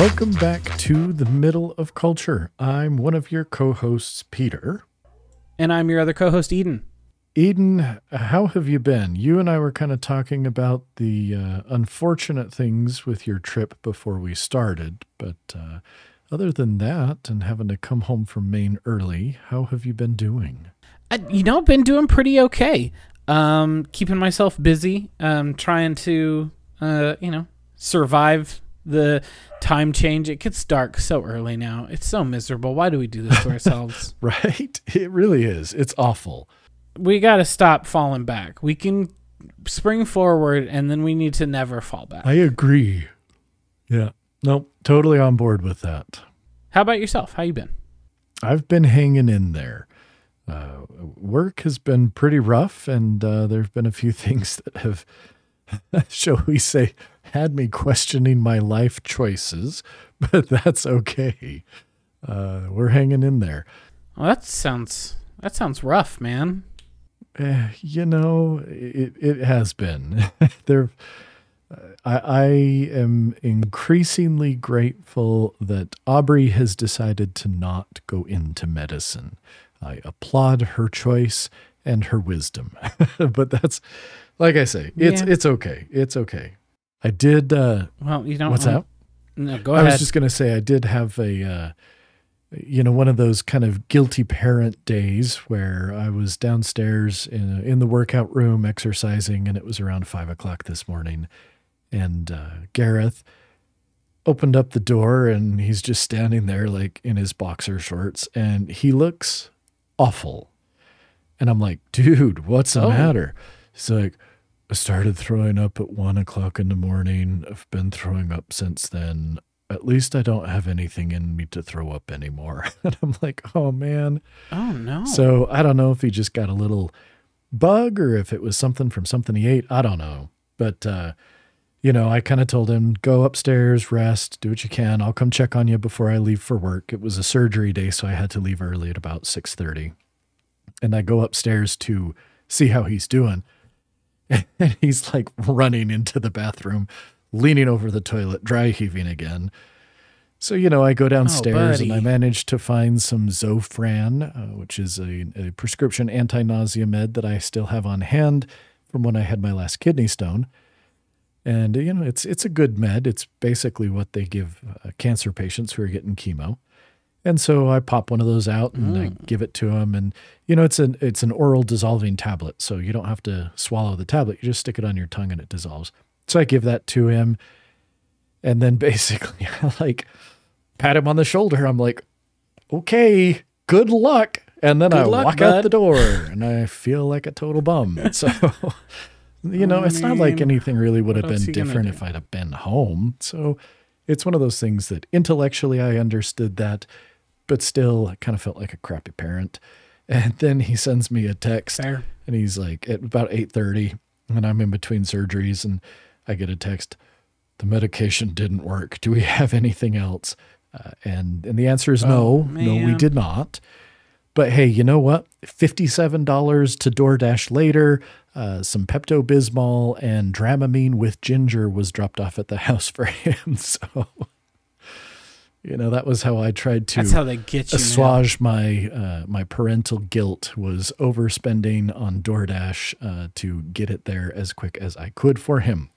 Welcome back to the middle of culture. I'm one of your co hosts, Peter. And I'm your other co host, Eden. Eden, how have you been? You and I were kind of talking about the uh, unfortunate things with your trip before we started, but uh, other than that, and having to come home from Maine early, how have you been doing? I, you know, been doing pretty okay. Um, keeping myself busy, um, trying to, uh, you know, survive the time change. It gets dark so early now. It's so miserable. Why do we do this to ourselves? right? It really is. It's awful. We got to stop falling back. We can spring forward and then we need to never fall back. I agree. Yeah. Nope. Totally on board with that. How about yourself? How you been? I've been hanging in there. Uh, work has been pretty rough, and uh, there have been a few things that have, shall we say, had me questioning my life choices, but that's okay. Uh, we're hanging in there. Well, that sounds that sounds rough, man. Eh, you know, it it has been. there, I, I am increasingly grateful that Aubrey has decided to not go into medicine. I applaud her choice and her wisdom, but that's like I say, it's Yeah. it's okay. It's okay. I did. Uh, Well, you don't. what's that? No, go ahead. I was just going to say I did have a, uh, you know, one of those kind of guilty parent days where I was downstairs in in the workout room exercising, and it was around five o'clock this morning, and uh, Gareth opened up the door, and he's just standing there like in his boxer shorts, and he looks awful, and I'm like, dude, what's the Oh. matter? He's like. I started throwing up at one o'clock in the morning. I've been throwing up since then. At least I don't have anything in me to throw up anymore. And I'm like, oh man. oh no. So I don't know if he just got a little bug or if it was something from something he ate. I don't know. But, uh, you know, I kind of told him, go upstairs, rest, do what you can. I'll come check on you before I leave for work. It was a surgery day, so I had to leave early at about 6.30. And I go upstairs to see how he's doing. And he's like running into the bathroom, leaning over the toilet, dry heaving again. So, you know, I go downstairs and I manage to find some Zofran, uh, which is a, a prescription anti nausea med that I still have on hand from when I had my last kidney stone. And, you know, it's, it's a good med. It's basically what they give uh, cancer patients who are getting chemo. And so I pop one of those out and I give it to him. And, you know, it's an, it's an oral dissolving tablet. So you don't have to swallow the tablet. You just stick it on your tongue and it dissolves. So I give that to him. And then basically I like pat him on the shoulder. I'm like, okay, good luck. And then Good I luck, walk out the door and I feel like a total bum. So, you know, I it's not like anything really would have been different if I'd have been home. So it's one of those things that intellectually I understood that, but still I kind of felt like a crappy parent. And then he sends me a text Fair. and he's like at about 8.30 and i'm in between surgeries and i get a text the medication didn't work. Do we have anything else? Uh, and and the answer is no Oh, no. We did not. But hey you know what? $57 to doordash later uh, some pepto-bismol and dramamine with ginger was dropped off at the house for him. So you know that was how i tried to That's how they get you. assuage my uh, my parental guilt was overspending on DoorDash uh, to get it there as quick as I could for him,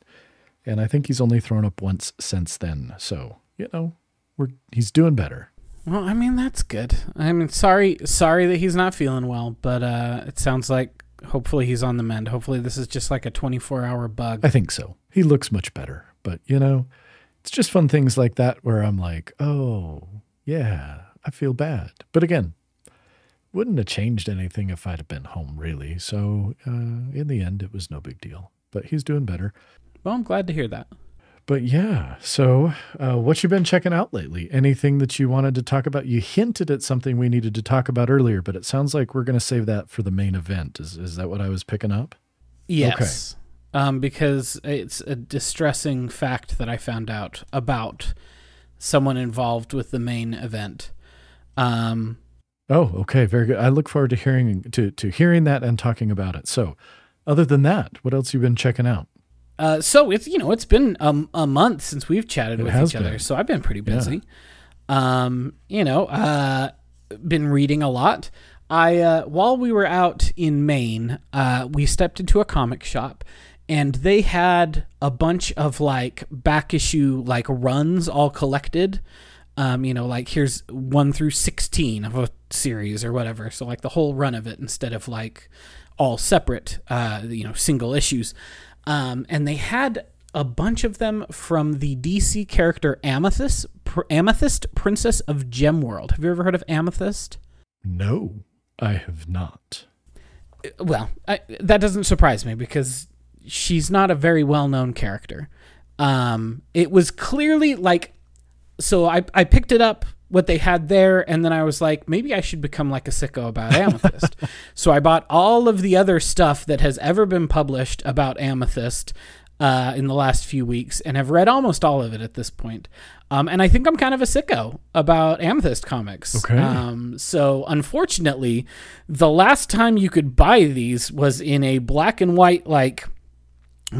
and I think he's only thrown up once since then. So you know, we're he's doing better. Well, I mean that's good. I mean, sorry, sorry that he's not feeling well, but uh, it sounds like hopefully he's on the mend. Hopefully this is just like a 24 hour bug. I think so. He looks much better, but you know, it's just fun things like that where I'm like, oh yeah, I feel bad, but again. Wouldn't have changed anything if I'd have been home, really. So, uh, in the end, it was no big deal. But he's doing better. Well, I'm glad to hear that. But yeah, so uh, what you been checking out lately? Anything that you wanted to talk about? You hinted at something we needed to talk about earlier, but it sounds like we're going to save that for the main event. Is is that what I was picking up? Yes. Um, because it's a distressing fact that I found out about someone involved with the main event. Um, Oh, okay, very good. I look forward to hearing to to hearing that and talking about it. So, other than that, what else you been checking out? Uh, so it's you know it's been a, a month since we've chatted It with each other, so I've been pretty busy. Um, you know, uh, been reading a lot. I uh, while we were out in Maine, uh, we stepped into a comic shop, and they had a bunch of like back issue like runs all collected. Um, you know, like here's one through sixteen of a series or whatever. So like the whole run of it instead of like all separate, uh, you know, single issues. Um, and they had a bunch of them from the DC character Amethyst, Pr- Amethyst, Princess of Gemworld. Have you ever heard of Amethyst? No, I have not. well, I, that doesn't surprise me because she's not a very well-known character. Um, it was clearly like, so I I picked it up what they had there, and then I was like, maybe I should become like a sicko about Amethyst. so I bought all of the other stuff that has ever been published about Amethyst. Uh, in the last few weeks, and have read almost all of it at this point. Um, and I think I'm kind of a sicko about Amethyst comics. Okay. Um, so unfortunately, the last time you could buy these was in a black and white like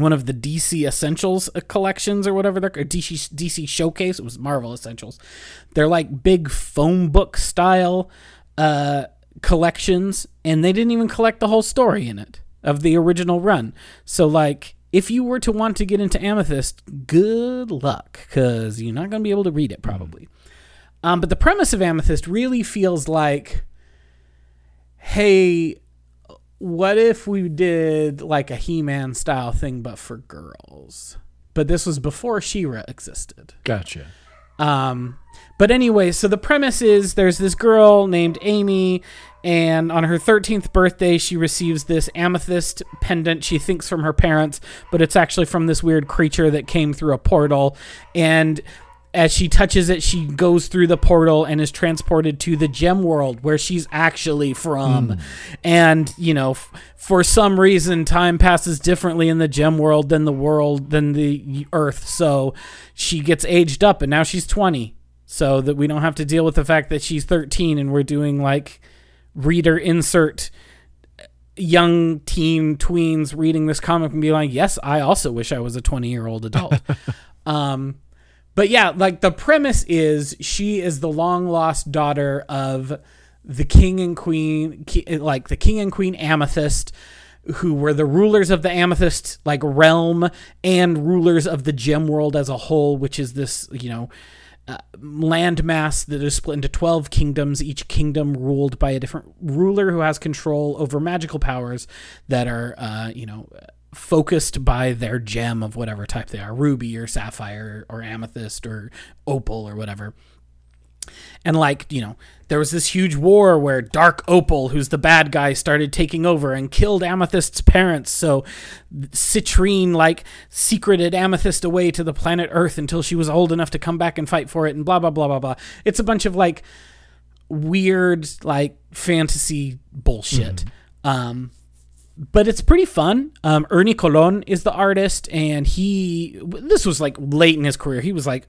one of the DC Essentials collections or whatever they're or DC DC Showcase. It was Marvel Essentials. They're like big phone book style uh, collections, and they didn't even collect the whole story in it of the original run. So like. If you were to want to get into Amethyst, good luck, because you're not going to be able to read it probably. Um, but the premise of Amethyst really feels like, hey, what if we did like a He-Man style thing, but for girls? But this was before She-Ra existed. Gotcha. Um, but anyway, so the premise is there's this girl named Amy, and on her 13th birthday, she receives this amethyst pendant she thinks from her parents, but it's actually from this weird creature that came through a portal. And as she touches it, she goes through the portal and is transported to the gem world where she's actually from. And, you know, f- for some reason, time passes differently in the gem world than the world, than the earth. So she gets aged up and now she's 20. So that we don't have to deal with the fact that she's 13 and we're doing like reader insert young teen tweens reading this comic and be like, yes, I also wish I was a 20 year old adult. um, but yeah, like the premise is she is the long lost daughter of the king and queen, like the king and queen Amethyst, who were the rulers of the Amethyst like realm and rulers of the gem world as a whole, which is this, you know, uh, landmass that is split into 12 kingdoms, each kingdom ruled by a different ruler who has control over magical powers that are, uh, you know, focused by their gem of whatever type they are ruby or sapphire or amethyst or opal or whatever. And like, you know, there was this huge war where Dark Opal, who's the bad guy, started taking over and killed Amethyst's parents. So Citrine like secreted Amethyst away to the planet Earth until she was old enough to come back and fight for it and blah blah blah blah blah. It's a bunch of like weird like fantasy bullshit. Um but it's pretty fun. Um, Ernie Colon is the artist, and he this was like late in his career. He was like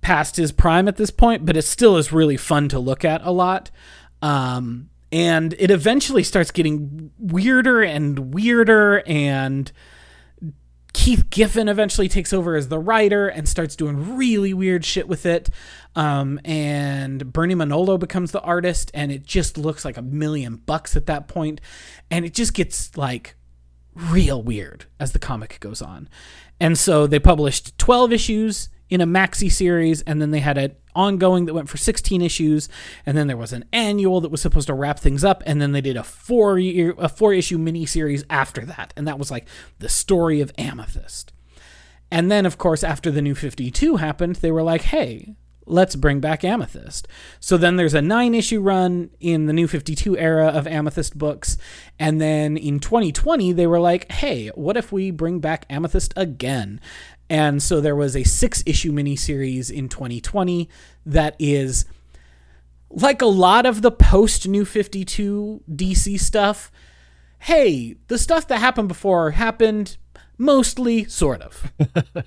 past his prime at this point, but it still is really fun to look at a lot. Um, and it eventually starts getting weirder and weirder, and Keith Giffen eventually takes over as the writer and starts doing really weird shit with it. Um, and Bernie Manolo becomes the artist, and it just looks like a million bucks at that point, and it just gets like real weird as the comic goes on. And so they published 12 issues in a maxi series, and then they had an ongoing that went for 16 issues, and then there was an annual that was supposed to wrap things up, and then they did a four year a four issue mini series after that, and that was like the story of Amethyst. And then, of course, after the new 52 happened, they were like, hey, let's bring back Amethyst. So then there's a nine issue run in the new 52 era of Amethyst books. And then in 2020, they were like, hey, what if we bring back Amethyst again? And so there was a six issue miniseries in 2020 that is like a lot of the post New 52 DC stuff. Hey, the stuff that happened before happened mostly sort of.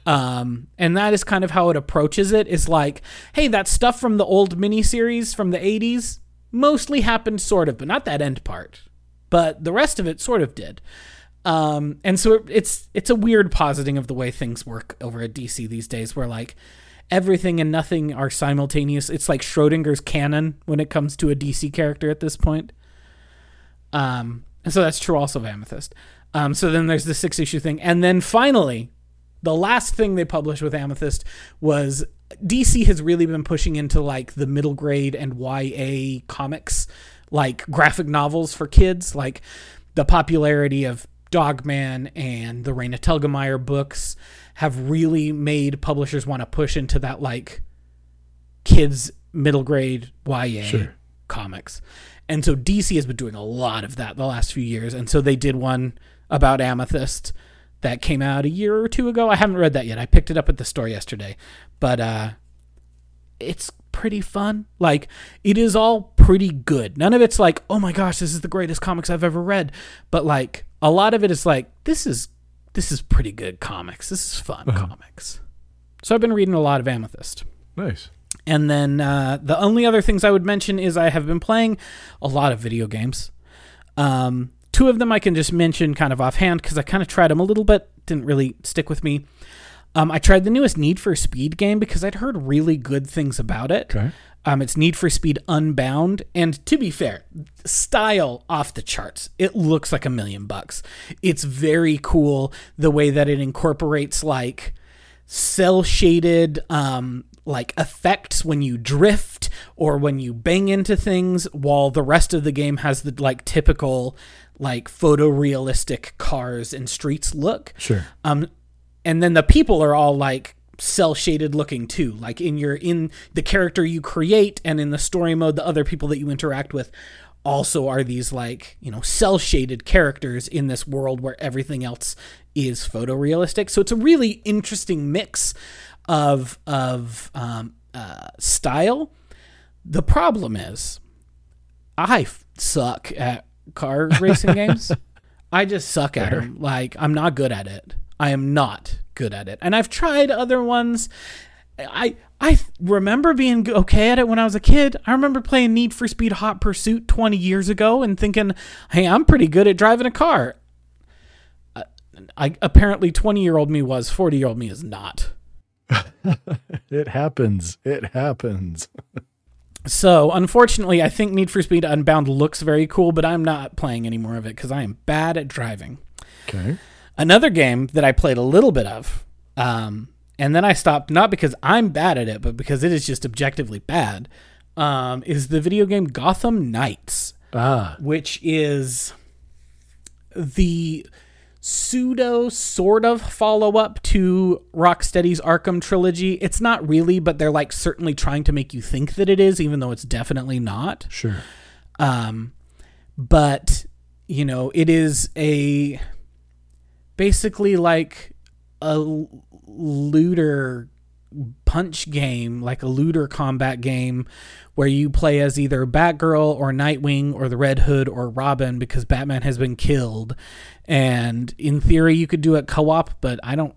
Um and that is kind of how it approaches it. Is like hey that stuff from the old miniseries from the 80s mostly happened sort of but not that end part. But the rest of it sort of did Um, and so it, it's it's a weird positing of the way things work over at DC these days, where like everything and nothing are simultaneous. It's like Schrodinger's canon when it comes to a DC character at this point. Um, and so that's true also of Amethyst. Um, so then there's the six issue thing, and then finally, the last thing they published with Amethyst was DC has really been pushing into like the middle grade and YA comics, like graphic novels for kids, like the popularity of Dogman and the Raina Telgemeier books have really made publishers want to push into that like kids middle grade YA Sure. comics. And so DC has been doing a lot of that the last few years. And so they did one about Amethyst that came out a year or two ago. I haven't read that yet. I picked it up at the store yesterday. But uh it's pretty fun. Like it is all pretty good. None of it's like, "Oh my gosh, this is the greatest comics I've ever read." But like a lot of it is like, "This is this is pretty good comics. This is fun comics." So I've been reading a lot of Amethyst. Nice. And then uh, the only other things I would mention is I have been playing a lot of video games. Um, two of them I can just mention kind of offhand because I kind of tried them a little bit, didn't really stick with me. Um, I tried the newest Need for Speed game because I'd heard really good things about it. Okay. Um, it's Need for Speed Unbound, and to be fair, style off the charts. It looks like a million bucks. It's very cool the way that it incorporates like cell shaded um like effects when you drift or when you bang into things while the rest of the game has the like typical like photorealistic cars and streets look Sure. um and then the people are all like cell shaded looking too like in your in the character you create and in the story mode the other people that you interact with also are these like you know cell shaded characters in this world where everything else is photorealistic so it's a really interesting mix of of um, uh, style the problem is i f- suck at car racing games I just suck at them. Like I'm not good at it. I am not good at it. And I've tried other ones. I I remember being okay at it when I was a kid. I remember playing Need for Speed Hot Pursuit 20 years ago and thinking, "Hey, I'm pretty good at driving a car." Uh, I apparently 20-year-old me was, 40-year-old me is not. It happens. It happens. So, unfortunately, I think Need for Speed Unbound looks very cool, but I'm not playing any more of it cuz I am bad at driving. Okay. Another game that I played a little bit of, um, and then I stopped not because I'm bad at it, but because it is just objectively bad, um, is the video game Gotham Knights, Ah, which is the pseudo sort of follow up to Rocksteady's Arkham trilogy. It's not really, but they're like certainly trying to make you think that it is, even though it's definitely not. sure. Um, but you know, it is a basically like a looter punch game, like a looter combat game where you play as either Batgirl or Nightwing or the Red Hood or Robin because Batman has been killed. And in theory, you could do it co op, but I don't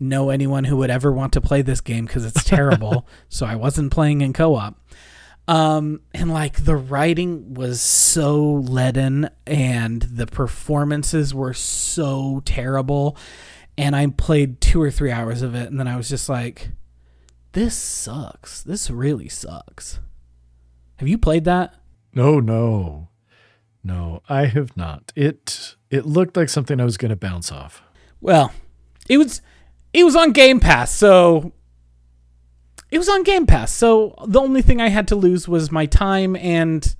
know anyone who would ever want to play this game because it's terrible. so I wasn't playing in co op. Um, and like the writing was so leaden and the performances were so terrible. And I played two or three hours of it, and then I was just like, this sucks. This really sucks. Have you played that? No, no. No, I have not. It it looked like something I was going to bounce off. Well, it was it was on Game Pass, so it was on Game Pass. So the only thing I had to lose was my time and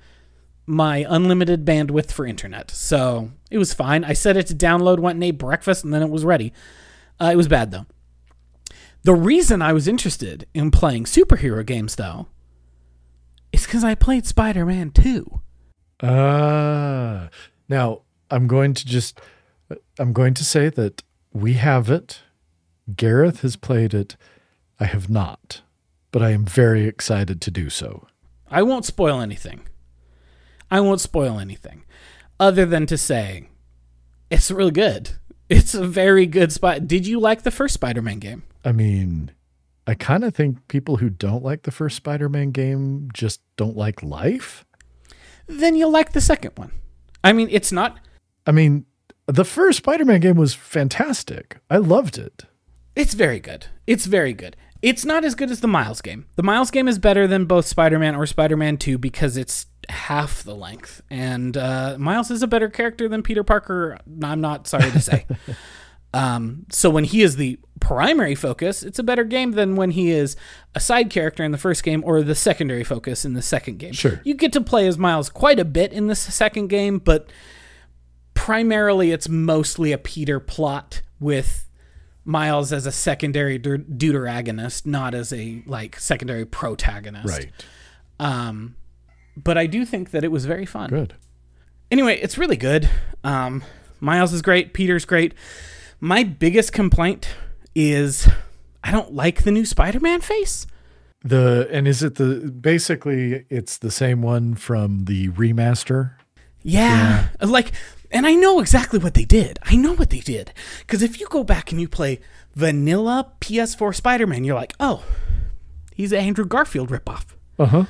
my unlimited bandwidth for internet. So it was fine. I set it to download, went and ate breakfast, and then it was ready. Uh, it was bad though. The reason I was interested in playing superhero games though is because I played Spider Man 2. Ah. Now, I'm going to just I'm going to say that we have it. Gareth has played it. I have not, but I am very excited to do so. I won't spoil anything. I won't spoil anything other than to say it's really good. It's a very good spot. Did you like the first Spider-Man game? I mean, I kind of think people who don't like the first Spider-Man game just don't like life. Then you'll like the second one. I mean, it's not I mean, The first Spider-Man game was fantastic. I loved it. It's very good. It's very good. It's not as good as the Miles game. The Miles game is better than both Spider-Man or Spider-Man 2 because it's half the length. And uh, Miles is a better character than Peter Parker. I'm not sorry to say. um, so when he is the primary focus, it's a better game than when he is a side character in the first game or the secondary focus in the second game. Sure. You get to play as Miles quite a bit in the second game, but primarily it's mostly a Peter plot with Miles as a secondary de- deuteragonist, not as a like secondary protagonist. Right. Um, but I do think that it was very fun. Good. Anyway, it's really good. Um, Miles is great. Peter's great. My biggest complaint is I don't like the new Spider-Man face. The and is it the basically it's the same one from the remaster? Yeah. Like and I know exactly what they did. I know what they did. Cuz if you go back and you play vanilla PS4 Spider-Man, you're like, "Oh, he's an Andrew Garfield ripoff." Uh-huh.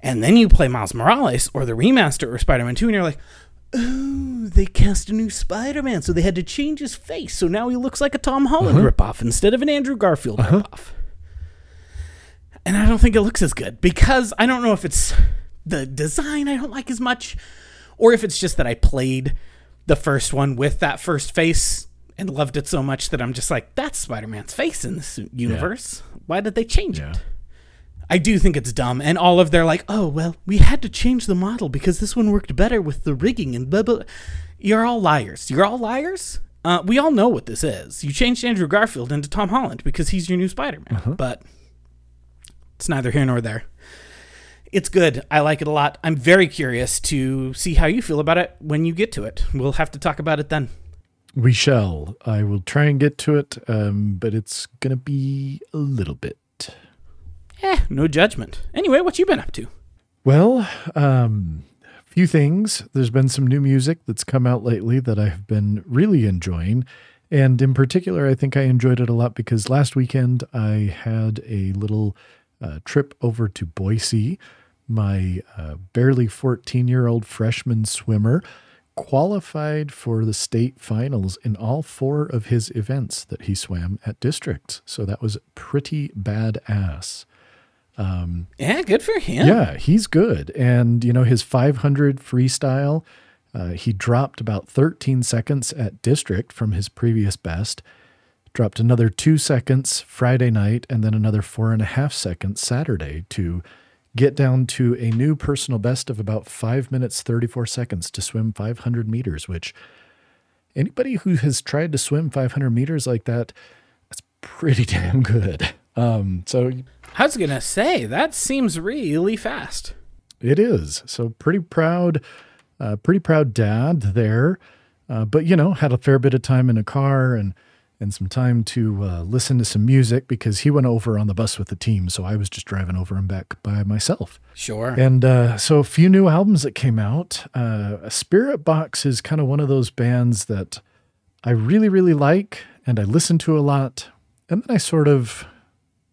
And then you play Miles Morales or the remaster or Spider-Man 2 and you're like, "Oh, they cast a new Spider-Man, so they had to change his face. So now he looks like a Tom Holland ripoff instead of an Andrew Garfield ripoff." And I don't think it looks as good because I don't know if it's the design I don't like as much or if it's just that I played the first one with that first face and loved it so much that I'm just like, that's Spider Man's face in this universe. Why did they change Yeah. it? I do think it's dumb. And all of their like, oh, well, we had to change the model because this one worked better with the rigging and blah, blah. You're all liars. You're all liars. Uh, we all know what this is. You changed Andrew Garfield into Tom Holland because he's your new Spider Man. But it's neither here nor there. It's good. I like it a lot. I'm very curious to see how you feel about it when you get to it. We'll have to talk about it then. We shall. I will try and get to it, um, but it's gonna be a little bit. Eh, no judgment. Anyway, what you been up to? Well, um, a few things. There's been some new music that's come out lately that I've been really enjoying. And in particular, I think I enjoyed it a lot because last weekend I had a little uh, trip over to Boise. My uh, barely 14 year old freshman swimmer qualified for the state finals in all four of his events that he swam at districts. So that was pretty badass. Yeah, good for him. Yeah, he's good. And, you know, his 500 freestyle, uh, he dropped about 13 seconds at district from his previous best, dropped another two seconds Friday night, and then another four and a half seconds Saturday to get down to a new personal best of about five minutes, 34 seconds to swim 500 meters, which anybody who has tried to swim 500 meters like that, that's pretty damn good. Um, so I was going to say, that seems really fast. It is. So pretty proud, uh, pretty proud dad there. Uh, but you know, had a fair bit of time in a car and and some time to uh, listen to some music because he went over on the bus with the team, so I was just driving over and back by myself. Sure. And uh, so a few new albums that came out. Uh, Spirit Box is kind of one of those bands that I really, really like and I listen to a lot, and then I sort of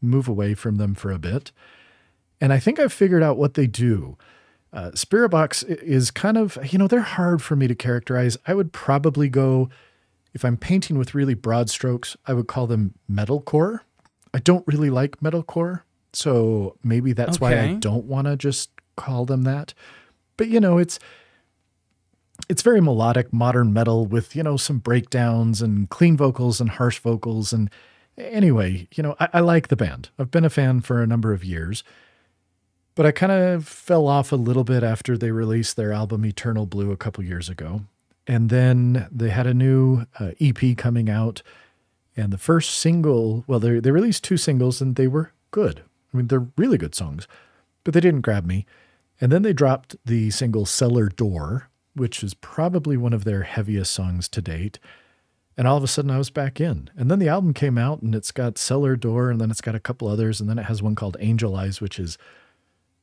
move away from them for a bit. And I think I've figured out what they do. Uh, Spirit Box is kind of, you know, they're hard for me to characterize. I would probably go, if I'm painting with really broad strokes, I would call them metalcore. I don't really like metalcore. So maybe that's why I don't want to just call them that. But, you know, it's, it's very melodic modern metal with you know some breakdowns and clean vocals and harsh vocals and anyway you know I, I like the band i've been a fan for a number of years but i kind of fell off a little bit after they released their album eternal blue a couple years ago and then they had a new uh, ep coming out and the first single well they, they released two singles and they were good i mean they're really good songs but they didn't grab me and then they dropped the single Cellar Door, which is probably one of their heaviest songs to date. And all of a sudden I was back in. And then the album came out and it's got Cellar Door and then it's got a couple others. And then it has one called Angel Eyes, which is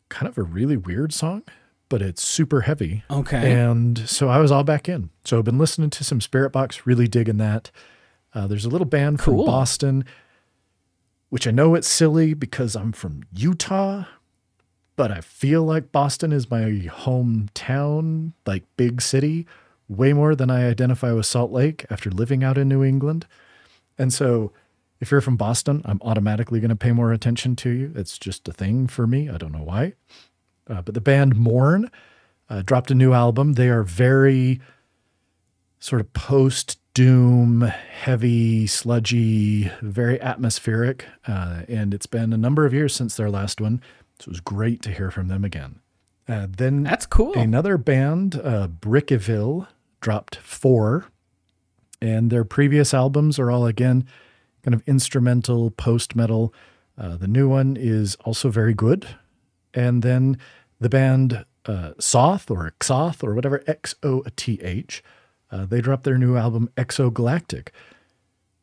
kind of a really weird song, but it's super heavy. Okay. And so I was all back in. So I've been listening to some Spirit Box, really digging that. Uh, there's a little band from Boston, which I know it's silly because I'm from Utah, but I feel like Boston is my hometown, like big city. way more than I identify with Salt Lake after living out in New England. And so if you're from Boston, I'm automatically going to pay more attention to you. It's just a thing for me. I don't know why. Uh, but the band Mourn uh, dropped a new album. They are very sort of post doom, heavy, sludgy, very atmospheric. Uh, and it's been a number of years since their last one. So it was great to hear from them again. Uh, then That's cool. another band, uh, Brickeville, dropped four. And their previous albums are all, again, kind of instrumental, post metal. Uh, the new one is also very good. And then the band uh, Soth or Xoth or whatever, X O T H, uh, they dropped their new album Exogalactic,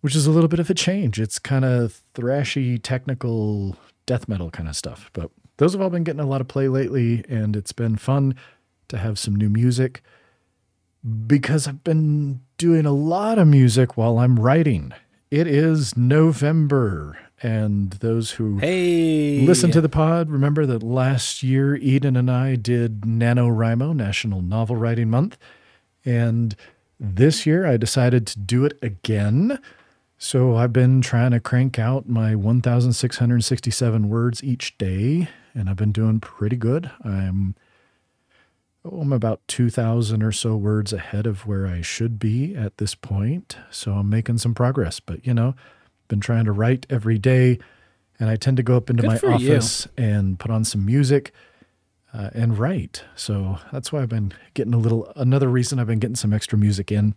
which is a little bit of a change. It's kind of thrashy, technical death metal kind of stuff. But those have all been getting a lot of play lately, and it's been fun to have some new music because I've been doing a lot of music while I'm writing. It is November, and those who hey, listen to the pod remember that last year Eden and I did NaNoWriMo, National Novel Writing Month, and this year I decided to do it again. So I've been trying to crank out my 1,667 words each day, and I've been doing pretty good. I'm oh, I'm about 2,000 or so words ahead of where I should be at this point. So I'm making some progress. But, you know, been trying to write every day. And I tend to go up into Good my for you. office and put on some music uh, and write. So that's why I've been getting a little, another reason I've been getting some extra music in.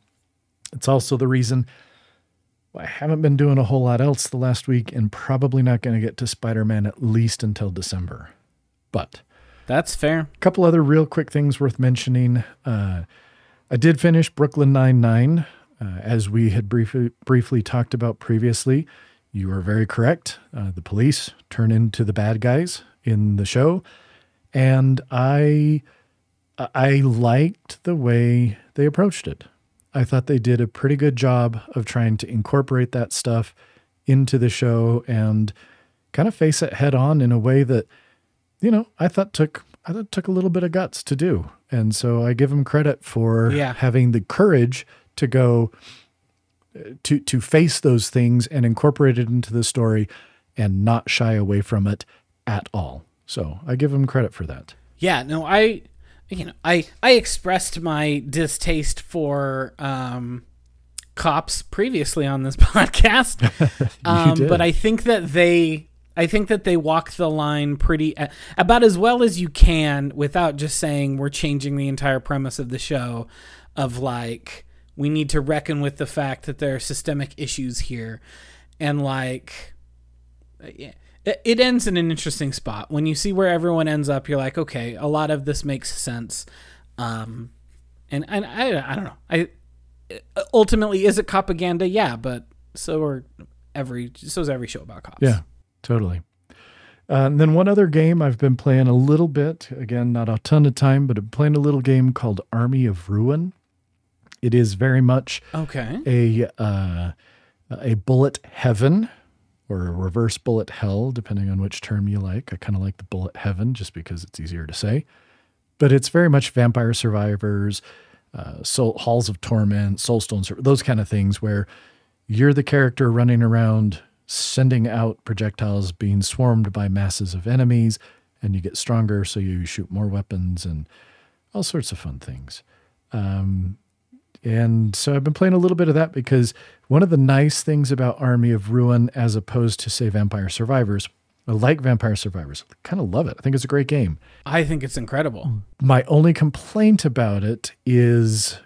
It's also the reason I haven't been doing a whole lot else the last week and probably not going to get to Spider Man at least until December. But That's fair. a couple other real quick things worth mentioning. Uh, I did finish Brooklyn Nine Nine, uh, as we had briefly briefly talked about previously. You are very correct. Uh, the police turn into the bad guys in the show, and I I liked the way they approached it. I thought they did a pretty good job of trying to incorporate that stuff into the show and kind of face it head on in a way that you know, I thought took I thought took a little bit of guts to do. And so I give him credit for Yeah. having the courage to go uh, to to face those things and incorporate it into the story and not shy away from it at all. So I give him credit for that. Yeah, no, I you know, I I expressed my distaste for um cops previously on this podcast. um but I think that they I think that they walk the line pretty uh, about as well as you can without just saying we're changing the entire premise of the show of like we need to reckon with the fact that there are systemic issues here and like it, ends in an interesting spot. When you see where everyone ends up, you're like, okay, a lot of this makes sense. Um, and and I I don't know. I ultimately is it propaganda? Yeah, but so are every so is every show about cops. Yeah, totally. Uh, and then one other game I've been playing a little bit. Again, not a ton of time, but I'm playing a little game called Army of Ruin. It is very much Okay. a uh, a bullet heaven or a reverse bullet hell, depending on which term you like. I kind of like the bullet heaven just because it's easier to say. But it's very much vampire survivors, uh, soul, halls of torment, soulstones, those kind of things where you're the character running around sending out projectiles being swarmed by masses of enemies and you get stronger so you shoot more weapons and all sorts of fun things Um, and so I've been playing a little bit of that because one of the nice things about Army of Ruin, as opposed to, say, Vampire Survivors, I like Vampire Survivors. I kind of love it. I think it's a great game. I think it's incredible. My only complaint about it is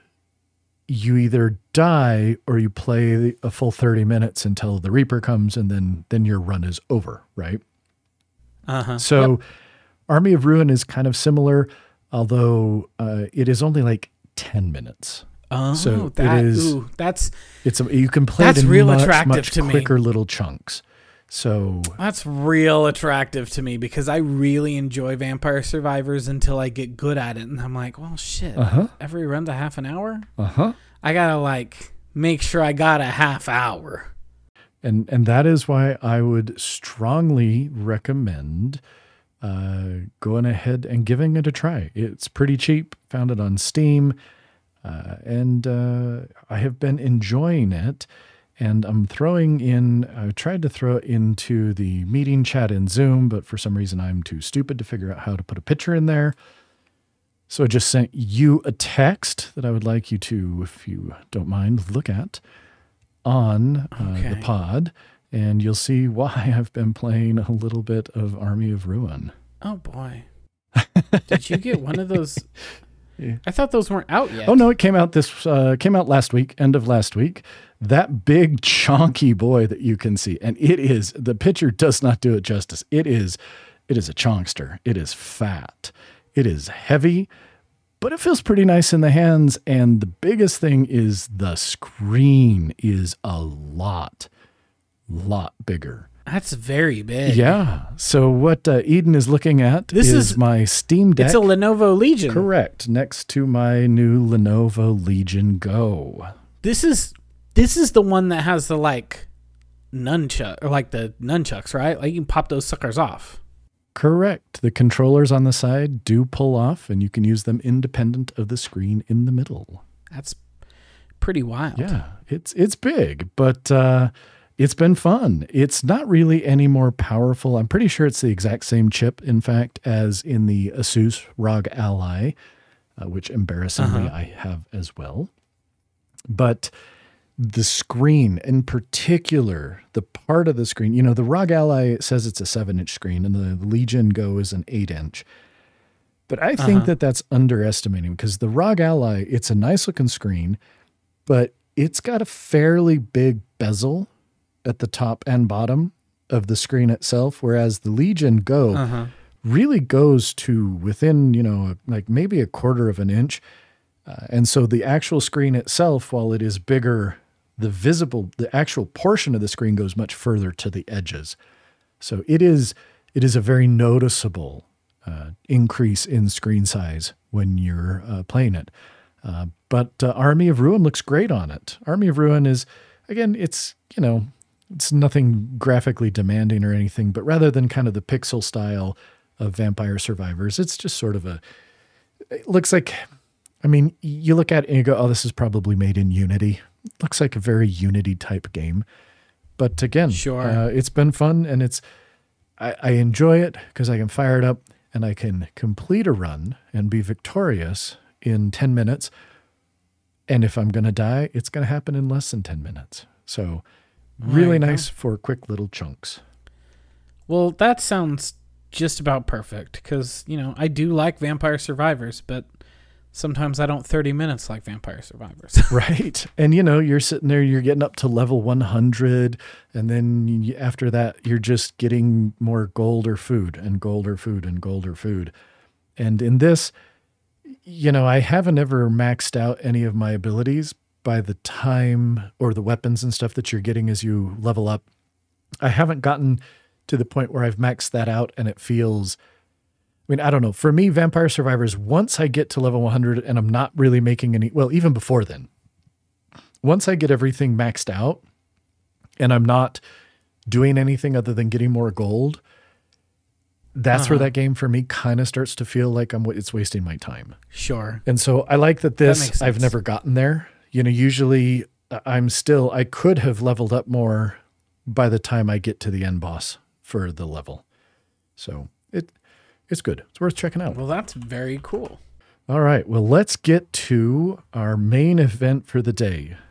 you either die or you play a full 30 minutes until the Reaper comes and then then your run is over, right? Uh huh. So Army of Ruin is kind of similar, although uh, it is only like 10 minutes. Oh, so it that is- ooh, that's It's a, you can play That's it in real much, attractive much to me. quicker little chunks. So that's real attractive to me because I really enjoy Vampire Survivors until I get good at it, and I'm like, well, shit. Uh-huh. Every run's a half an hour. uh huh. I gotta like make sure I got a half hour. And and that is why I would strongly recommend uh, going ahead and giving it a try. It's pretty cheap. Found it on Steam. Uh, and uh, I have been enjoying it. And I'm throwing in, I tried to throw it into the meeting chat in Zoom, but for some reason I'm too stupid to figure out how to put a picture in there. So I just sent you a text that I would like you to, if you don't mind, look at on uh, Okay. the pod. And you'll see why I've been playing a little bit of Army of Ruin. Oh boy. Did you get one of those? Yeah. I thought those weren't out yet. Oh no, it came out this uh, came out last week, end of last week. That big chonky boy that you can see, and it is the picture does not do it justice. It is, it is a chonkster. It is fat. It is heavy, but it feels pretty nice in the hands. And the biggest thing is the screen is a lot, lot bigger. That's very big. Yeah. So what uh, Eden is looking at This is, is- my Steam Deck. It's a Lenovo Legion. Correct. Next to my new Lenovo Legion Go. This is this is the one that has the like nunchuck or like the nunchucks, right? Like you can pop those suckers off. Correct. The controllers on the side do pull off, and you can use them independent of the screen in the middle. That's pretty wild. Yeah, it's it's big, but uh, it's been fun. It's not really any more powerful. I'm pretty sure it's the exact same chip, in fact, as in the Asus ROG Ally, uh, which embarrassingly I have as well. But the screen in particular, the part of the screen, you know, the ROG Ally says it's a seven inch screen and the Legion Go is an eight inch. But I think Uh-huh. that that's underestimating because the ROG Ally, it's a nice looking screen, but it's got a fairly big bezel at the top and bottom of the screen itself, whereas the Legion Go Uh-huh. really goes to within, you know, like maybe a quarter of an inch. Uh, and so the actual screen itself, while it is bigger, the visible, the actual portion of the screen goes much further to the edges. So it is, it is a very noticeable uh, increase in screen size when you're uh, playing it. Uh, but uh, Army of Ruin looks great on it. Army of Ruin is, again, it's, you know, it's nothing graphically demanding or anything, but rather than kind of the pixel style of Vampire Survivors, it's just sort of a, it looks like, I mean, you look at it and you go, oh, this is probably made in Unity. It looks like a very Unity type game. But again, Sure. uh, it's been fun and it's, I, I enjoy it because I can fire it up and I can complete a run and be victorious in 10 minutes. And if I'm going to die, it's going to happen in less than 10 minutes. So, really you go. nice for quick little chunks. Well, that sounds just about perfect because you know I do like Vampire Survivors, but sometimes I don't 30 minutes like Vampire Survivors. Right. And you know, you're sitting there, you're getting up to level 100. And then you, after that, you're just getting more gold or food and gold or food and gold or food. And in this, you know, I haven't ever maxed out any of my abilities by the time or the weapons and stuff that you're getting as you level up. I haven't gotten to the point where I've maxed that out and it feels. I mean, I don't know. For me, Vampire Survivors, once I get to level 100 and I'm not really making any, well, even before then, once I get everything maxed out and I'm not doing anything other than getting more gold, that's where Uh-huh. that game for me kind of starts to feel like I'm it's wasting my time. sure. And so I like that this makes I've never gotten there. You know, usually uh, I'm still I could have leveled up more by the time I get to the end boss for the level. So it it's good. It's worth checking out. Well, that's very cool. All right. Well, let's get to our main event for the day.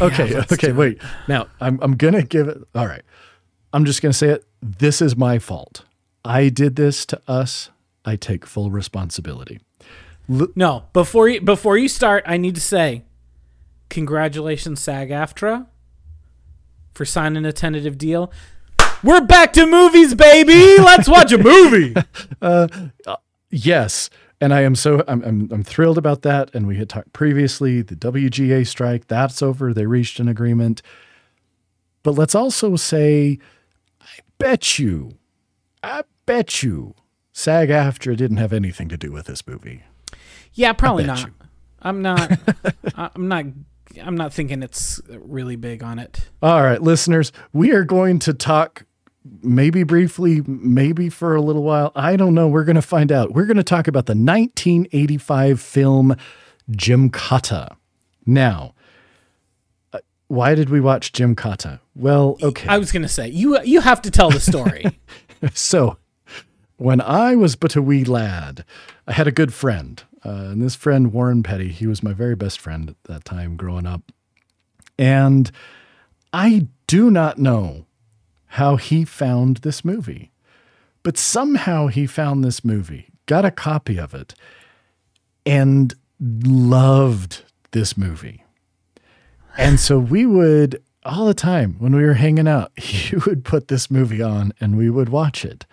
okay. let's okay. Wait. Now, I'm, I'm going to give it. All right. I'm just going to say it. This is my fault. I did this to us. I take full responsibility. No, before you before you start, I need to say, congratulations, SAG-AFTRA, for signing a tentative deal. We're back to movies, baby. Let's watch a movie. Uh, uh, yes. And I am so I'm, I'm I'm thrilled about that. And we had talked previously the WGA strike that's over. They reached an agreement. But let's also say, I bet you, I bet you, SAG-AFTRA didn't have anything to do with this movie. Yeah, probably not. you. I'm not. I'm not. I'm not thinking it's really big on it. All right, listeners, we are going to talk maybe briefly, maybe for a little while. I don't know. We're going to find out. We're going to talk about the 1985 film Jim Gymkata. Now, uh, why did we watch Jim Gymkata? Well, okay. I was going to say you you have to tell the story. so, when I was but a wee lad, I had a good friend. Uh, and this friend, Warren Petty, he was my very best friend at that time growing up. And I do not know how he found this movie, but somehow he found this movie, got a copy of it, and loved this movie. And so we would, all the time when we were hanging out, he would put this movie on and we would watch it.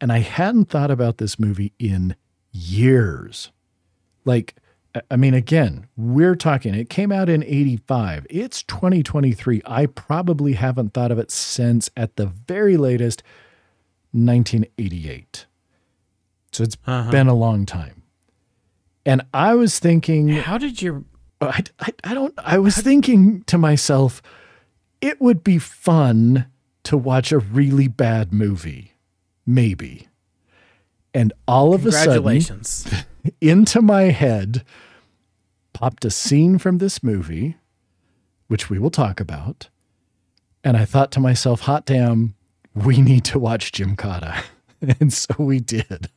And I hadn't thought about this movie in years. Like, I mean, again, we're talking, it came out in 85. It's 2023. I probably haven't thought of it since, at the very latest, 1988. So it's uh-huh. been a long time. And I was thinking, how did your. I, I, I don't, I was thinking to myself, it would be fun to watch a really bad movie. Maybe. And all of a sudden, into my head popped a scene from this movie, which we will talk about. And I thought to myself, hot damn, we need to watch Gymkata. and so we did.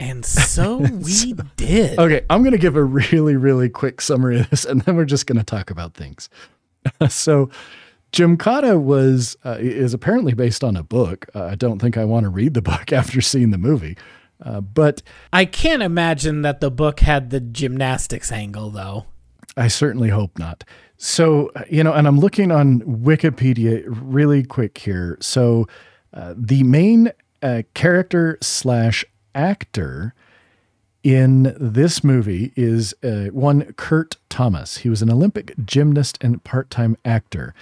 And so we did. Okay, I'm going to give a really, really quick summary of this, and then we're just going to talk about things. so, Gymkata was uh, is apparently based on a book. Uh, I don't think I want to read the book after seeing the movie, uh, but I can't imagine that the book had the gymnastics angle, though. I certainly hope not. So you know, and I'm looking on Wikipedia really quick here. So uh, the main uh, character slash actor in this movie is uh, one Kurt Thomas. He was an Olympic gymnast and part time actor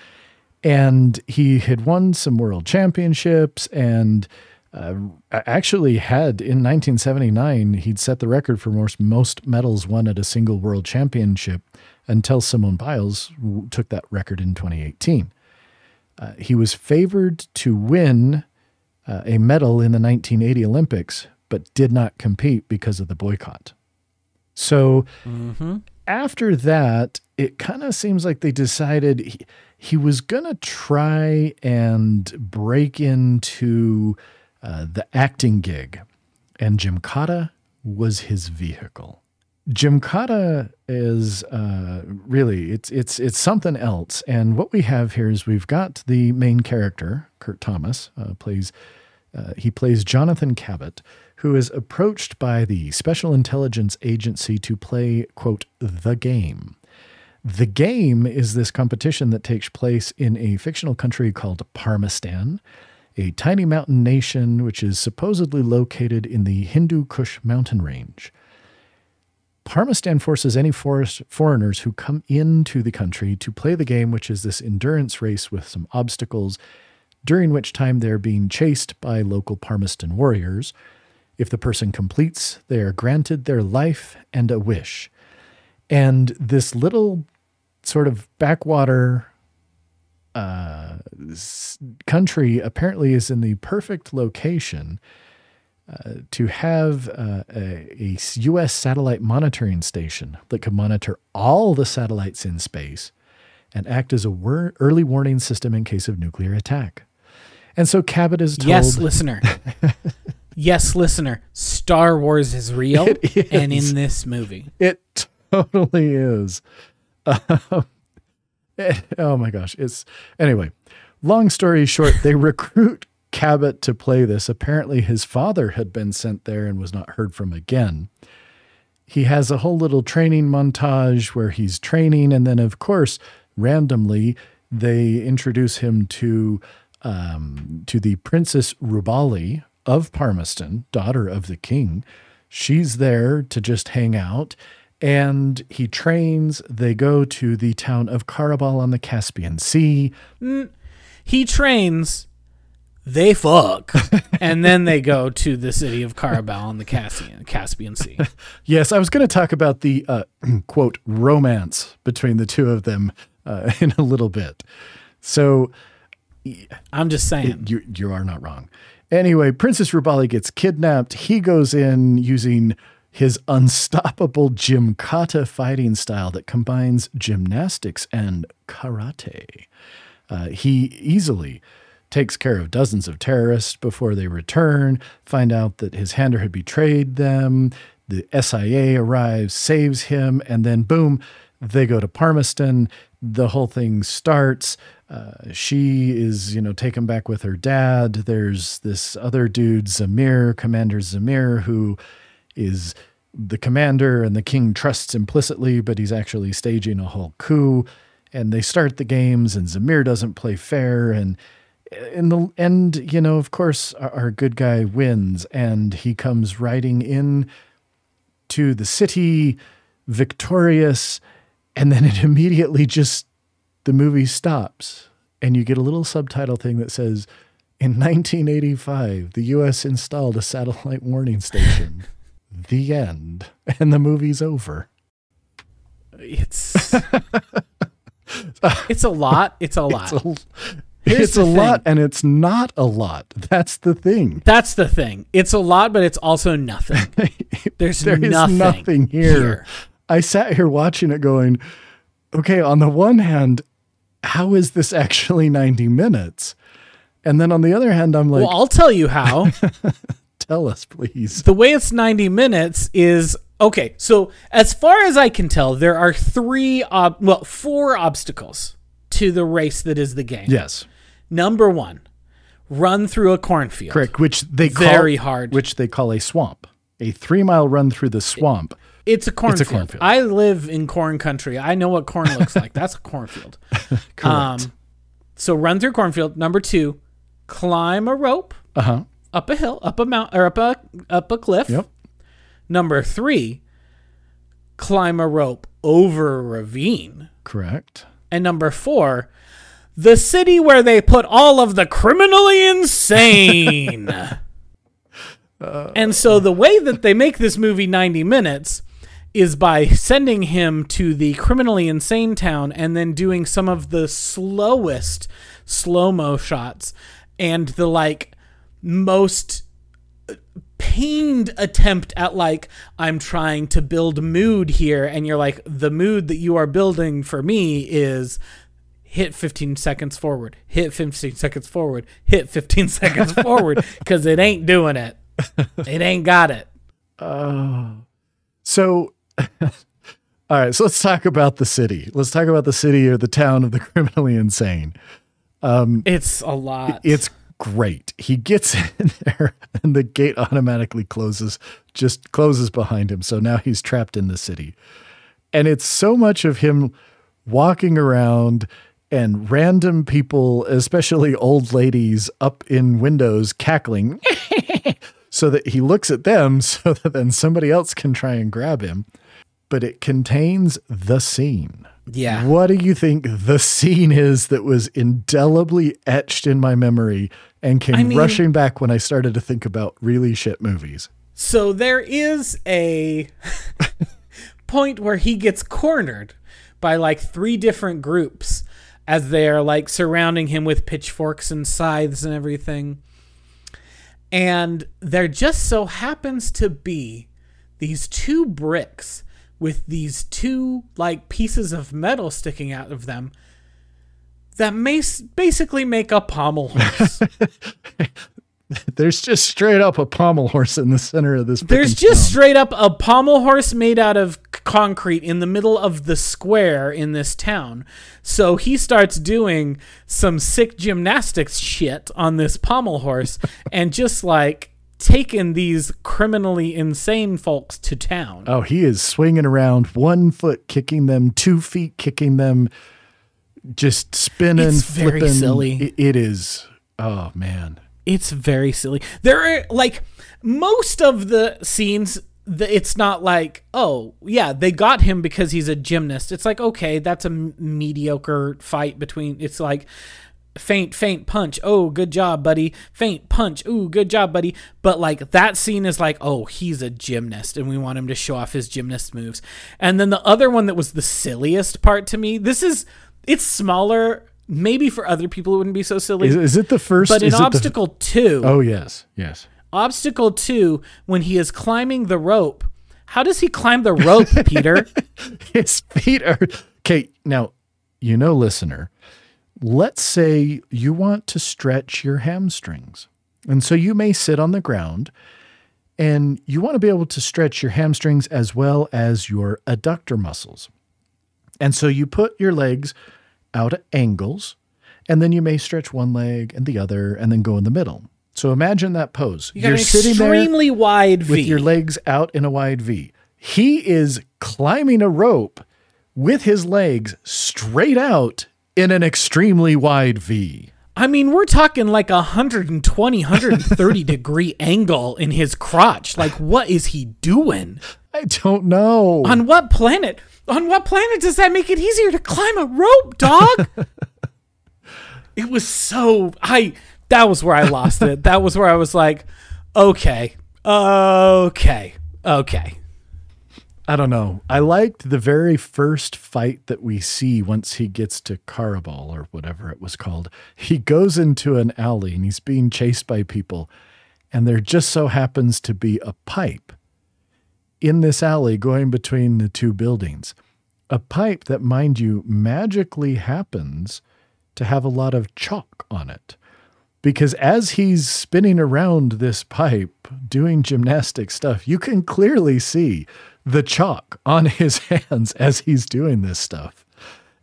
and he had won some world championships and uh, actually had in 1979 he'd set the record for most most medals won at a single world championship until Simone Biles took that record in 2018. Uh, he was favored to win uh, a medal in the 1980 Olympics, but did not compete because of the boycott. So mm-hmm. after that, it kind of seems like they decided. He, he was going to try and break into uh, the acting gig, and Jim Gymkata was his vehicle. Jim Gymkata is uh, really it's it's it's something else, and what we have here is we've got the main character, Kurt Thomas, uh, plays uh, he plays Jonathan Cabot, who is approached by the Special Intelligence Agency to play quote the game. The game is this competition that takes place in a fictional country called Parmistan, a tiny mountain nation which is supposedly located in the Hindu Kush mountain range. Parmistan forces any foreigners who come into the country to play the game, which is this endurance race with some obstacles, during which time they're being chased by local Parmistan warriors. If the person completes, they are granted their life and a wish. And this little sort of backwater uh, country apparently is in the perfect location uh, to have uh, a, a, U.S. satellite monitoring station that could monitor all the satellites in space and act as a wor- early warning system in case of nuclear attack. And so Cabot is told. Yes, listener. yes, listener. Star Wars is real, is. and in this movie, it totally is. oh my gosh. It's anyway, long story short, they recruit Cabot to play this. Apparently, his father had been sent there and was not heard from again. He has a whole little training montage where he's training, and then, of course, randomly, they introduce him to um, to the Princess Rubali of Parmistan, daughter of the king. She's there to just hang out and he trains. They go to the town of Karabal on the Caspian Sea. Mm, he trains. They fuck, and then they go to the city of Karabal on the Caspian Caspian Sea. yes, I was going to talk about the uh, quote romance between the two of them uh, in a little bit. So, I'm just saying it, you you are not wrong. Anyway, Princess Rubali gets kidnapped. He goes in using his unstoppable gymkata fighting style that combines gymnastics and karate. Uh, he easily takes care of dozens of terrorists before they return, find out that his handler had betrayed them. The SIA arrives, saves him, and then boom, they go to Parmistan. The whole thing starts. Uh, she is, you know, taken back with her dad. There's this other dude, Zamir, Commander Zamir, who is the commander, and the king trusts implicitly, but he's actually staging a whole coup. And they start the games, and Zamir doesn't play fair. And in the end, you know, of course, our, good guy wins, and he comes riding in to the city victorious. And then it immediately just, the movie stops, and you get a little subtitle thing that says, in 1985, the US installed a satellite warning station. the end. And the movie's over. It's it's a lot. It's a lot. It's a, Here's it's a lot and it's not a lot. That's the thing. That's the thing. It's a lot, but it's also nothing. There's There nothing, nothing here. I sat here watching it going, okay, on the one hand, how is this actually 90 minutes? And then on the other hand, I'm like, Well, I'll tell you how. tell us, please. the way it's 90 minutes is okay. So, as far as I can tell, there are three, ob- well, four obstacles to the race that is the game. Yes, Number one, run through a cornfield. correct. Which they call, Very hard. Which they call a swamp. A three mile run through the swamp. It's a cornfield. It's a cornfield. I live in corn country. I know what corn looks like. That's a cornfield. Correct. Um, so run through cornfield. Number two, climb a rope uh huh. Up a hill, up a mount, or up a up a cliff. Yep. Number three, climb a rope over a ravine. Correct. And number four, the city where they put all of the criminally insane. and so the way that they make this movie 90 minutes is by sending him to the criminally insane town and then doing some of the slowest slow mo shots and the like most pained attempt at like I'm trying to build mood here and you're like the mood that you are building for me is hit 15 seconds forward hit 15 seconds forward hit 15 seconds forward cuz it ain't doing it it ain't got it oh So, all right. So let's talk about the city. Let's talk about the city or the town of the criminally insane. Um, it's a lot It's great. He gets in there and the gate automatically closes, just closes behind him. So now he's trapped in the city. And it's so much of him walking around and random people, especially old ladies, up in windows cackling so that he looks at them so that then somebody else can try and grab him. But it contains the scene. yeah What do you think the scene is that was indelibly etched in my memory and came I mean- rushing back when I started to think about really shit movies? So there is a point where he gets cornered by like three different groups as they're like surrounding him with pitchforks and scythes and everything. And there just so happens to be these two bricks with these two like pieces of metal sticking out of them that may basically make a pommel horse. There's just straight up a pommel horse in the center of this. There's just straight up a pommel horse made out of concrete in the middle of the square in this town. So he starts doing some sick gymnastics shit on this pommel horse and just like taking these criminally insane folks to town. Oh, he is swinging around, one foot kicking them, two feet kicking them, just spinning, It's very flipping. silly. It- it is. Oh man. It's very silly. There are like most of the scenes. It's not like oh yeah they got him because he's a gymnast. It's like okay that's a mediocre fight between. It's like faint faint punch oh good job buddy faint punch ooh good job buddy but like that scene is like oh he's a gymnast and we want him to show off his gymnast moves and then the other one that was the silliest part to me this is it's smaller maybe for other people it wouldn't be so silly Is, is it the first? but in is it the- obstacle two, oh yes, yes. obstacle two, when he is climbing the rope, How does he climb the rope, Peter? His feet are okay. Now, you know, listener, let's say you want to stretch your hamstrings. And so you may sit on the ground and you want to be able to stretch your hamstrings as well as your adductor muscles. And so you put your legs out at angles, and then you may stretch one leg and the other, and then go in the middle. So imagine that pose. You got an extremely wide V. with your legs out in a wide V. He is climbing a rope with his legs straight out in an extremely wide V. I mean, we're talking like a 120, 130 degree angle in his crotch. Like, what is he doing? I don't know. On what planet? On what planet does that make it easier to climb a rope, dog? it was so I that was where I lost it. That was where I was like, okay, okay, okay. I don't know. I liked the very first fight that we see once he gets to Karabal or whatever it was called. He goes into an alley and he's being chased by people, and there just so happens to be a pipe in this alley going between the two buildings. A pipe that, mind you, magically happens to have a lot of chalk on it. Because as he's spinning around this pipe doing gymnastic stuff, you can clearly see the chalk on his hands as he's doing this stuff.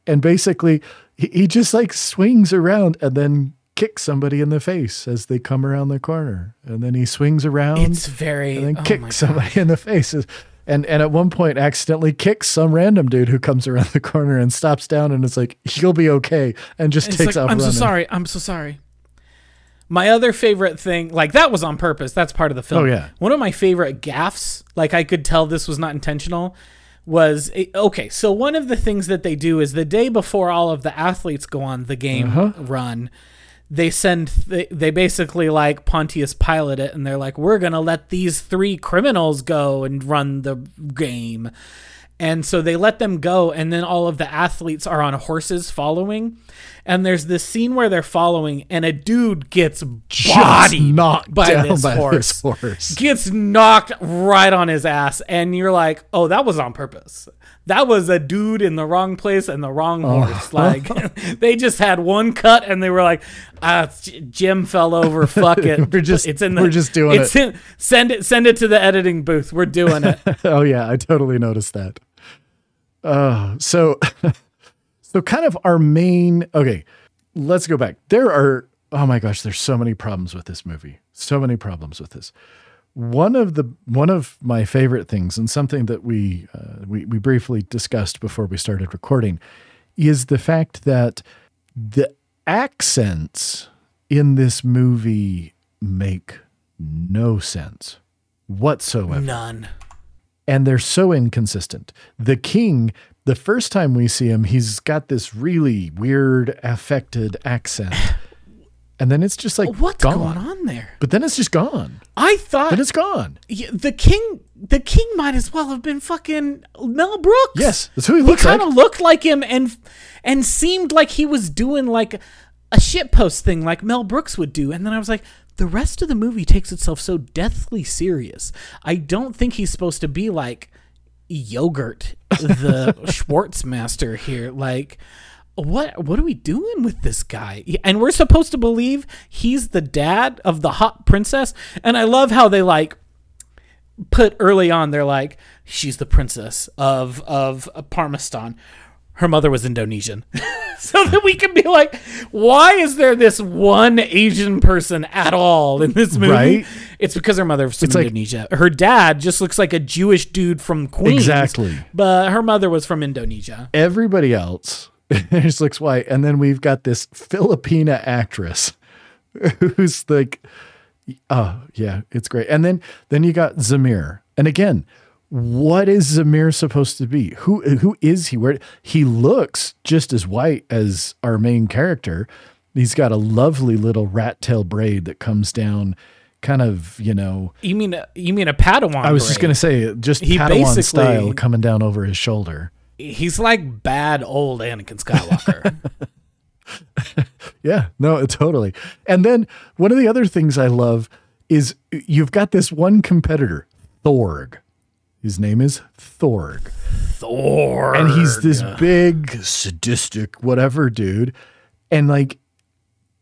And basically, he, just like swings around and then kicks somebody in the face as they come around the corner. And then he swings around It's very and then oh kicks somebody in the face. And and at one point accidentally kicks some random dude who comes around the corner and stops down and is like, You'll be okay and just It's takes like, off I'm running. so sorry. I'm so sorry. My other favorite thing, like that was on purpose. That's part of the film. Oh, yeah. One of my favorite gaffs, like I could tell this was not intentional, was okay. So one of the things that they do is the day before all of the athletes go on the game Uh-huh. run, they send they, they basically like Pontius Pilate it, and they're like, we're gonna let these three criminals go and run the game. And so they let them go, and then all of the athletes are on horses following. And there's this scene where they're following, and a dude gets bodied knocked by this by horse. this horse. Gets knocked right on his ass, and you're like, "Oh, that was on purpose. That was a dude in the wrong place and the wrong Oh. horse." Like they just had one cut, and they were like, "Ah, Jim fell over. Fuck it. We're just- it's in the, we're just doing it's In, send it. Send it to the editing booth. We're doing it." oh yeah, I totally noticed that. Uh, so so kind of our main okay, let's go back. There are oh my gosh, there's so many problems with this movie. So many problems with this. One of the one of my favorite things, and something that we uh, we we briefly discussed before we started recording, is the fact that the accents in this movie make no sense whatsoever None. and they're so inconsistent. The king, the first time we see him, he's got this really weird affected accent. And then it's just like What's gone. going on there? But then it's just gone. I thought Then it's gone. The king the king might as well have been fucking Mel Brooks. Yes, that's who he looked. He looks kind of like. looked like him and and seemed like he was doing like a shitpost thing like Mel Brooks would do. And then I was like, the rest of the movie takes itself so deathly serious. I don't think he's supposed to be like yogurt, the Schwartzmaster here. Like what what are we doing with this guy? And we're supposed to believe he's the dad of the hot princess. And I love how they like put early on they're like she's the princess of of Parmesan. Her mother was Indonesian. so that we can be like why is there this one Asian person at all in this movie? Right. It's because her mother was from It's like- Indonesia. her dad just looks like a Jewish dude from Queens. Exactly. But her mother was from Indonesia. Everybody else just looks white. And then we've got this Filipina actress who's like, oh yeah, it's great. And then then you got Zamir. And again, what is Zamir supposed to be? Who who is he? Where he looks just as white as our main character. He's got a lovely little rat tail braid that comes down, kind of you know. You mean a, you mean a Padawan? I was just gonna say just He Padawan style coming down over his shoulder. He's like bad old Anakin Skywalker. Yeah, no, totally. And then one of the other things I love is you've got this one competitor, Thorg. His name is Thorg. Thor. And he's this big, sadistic, whatever dude. And like,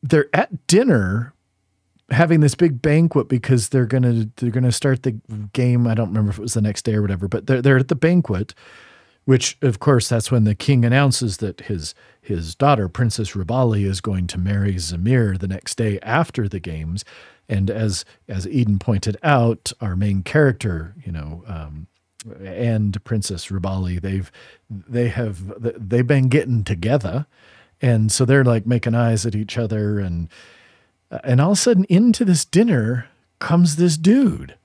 they're at dinner having this big banquet because they're gonna they're gonna start the game. I don't remember if it was the next day or whatever, but they're they're at the banquet, which of course that's when the king announces that his his daughter Princess Rubali is going to marry Zamir the next day after the games. And as as Eden pointed out, our main character, you know, um, and Princess Rubali, they've they have they've been getting together, and so they're like making eyes at each other, and and all of a sudden into this dinner comes this dude,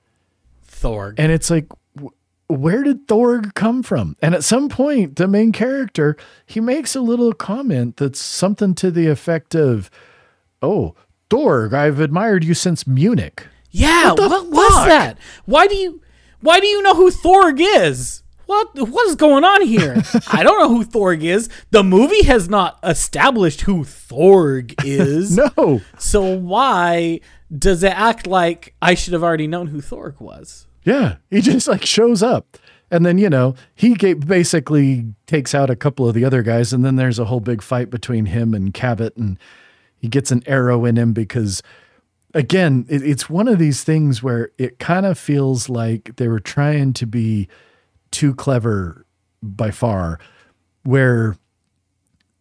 Thor. and it's like. Wh- Where did Thorg come from? And at some point, the main character he makes a little comment that's something to the effect of, "Oh, Thorg, I've admired you since Munich." Yeah, What what was that? Why do you why do you know who Thorg is? What what is going on here? I don't know who Thorg is. The movie has not established who Thorg is. No, So why does it act like I should have already known who Thorg was? Yeah, he just like shows up. And then, you know, he basically takes out a couple of the other guys. And then there's a whole big fight between him and Cabot. And he gets an arrow in him because, again, it, it's one of these things where it kind of feels like they were trying to be too clever by far. Where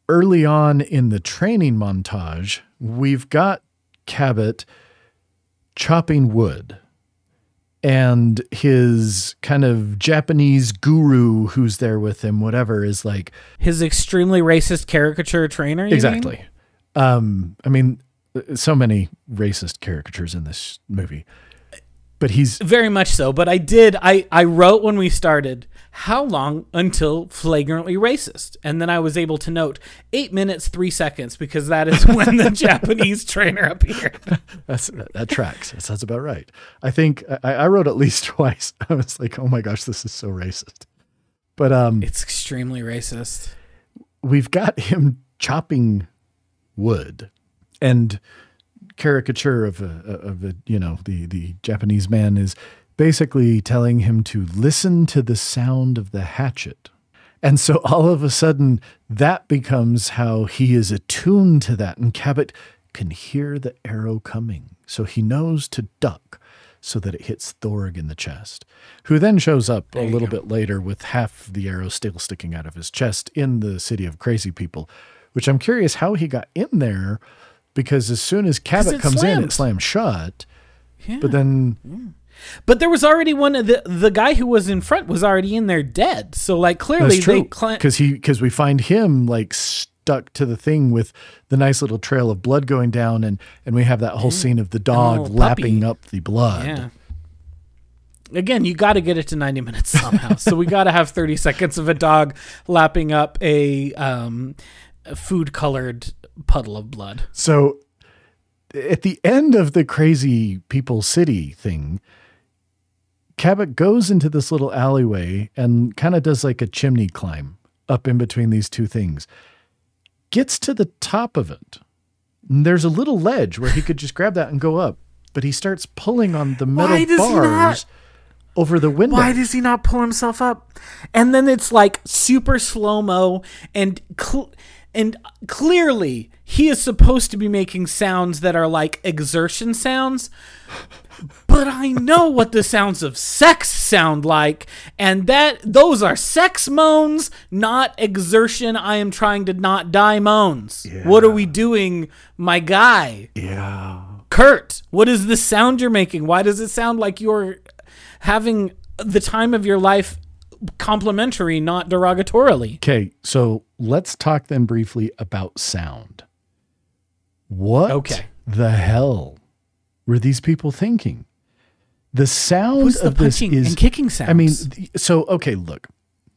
early on in the training montage, we've got Cabot chopping wood and his kind of Japanese guru who's there with him, whatever, is like His extremely racist caricature trainer. you mean? exactly. Um, I mean, so many racist caricatures in this movie, but he's Very much so. But I did. I I wrote when we started. How long until flagrantly racist? And then I was able to note eight minutes three seconds because that is when the Japanese trainer appeared. that's that tracks. That sounds about right. I think I, I wrote at least twice. I was like, oh my gosh, this is so racist. But um, It's extremely racist. we've got him chopping wood and caricature of a, of a you know the the Japanese man is basically telling him to listen to the sound of the hatchet. And so all of a sudden that becomes how he is attuned to that. And Cabot can hear the arrow coming. So he knows to duck so that it hits Thorg in the chest who then shows up a little bit later with half the arrow still sticking out of his chest in the city of crazy people which I'm curious how he got in there because as soon as Cabot comes in, it slams shut. Yeah. But then But there was already one of the the guy who was in front was already in there dead. So like clearly that's they true because he because we find him like stuck to the thing with the nice little trail of blood going down, and and we have that whole scene of the dog lapping puppy. up the blood. Yeah. Again, you got to get it to 90 minutes somehow. so we got to have 30 seconds of a dog lapping up a um, food colored puddle of blood. So at the end of the crazy people city thing, Cabot goes into this little alleyway and kind of does like a chimney climb up in between these two things. Gets to the top of it. And there's a little ledge where he could just grab that and go up, but he starts pulling on the metal bars over the window. Why does he not pull himself up? And then it's like super slow mo and cl- and clearly he is supposed to be making sounds that are like exertion sounds. But I know what the sounds of sex sound like, and that those are sex moans, not exertion. I am trying to not die moans. What are we doing, my guy? yeah. Kurt, what is the sound you're making? Why does it sound like you're having the time of your life complimentary, not derogatorily? Okay, so let's talk then briefly about sound. What Okay. the hell were these people thinking? The sound Who's the of this is and kicking sounds? I mean, so okay, look,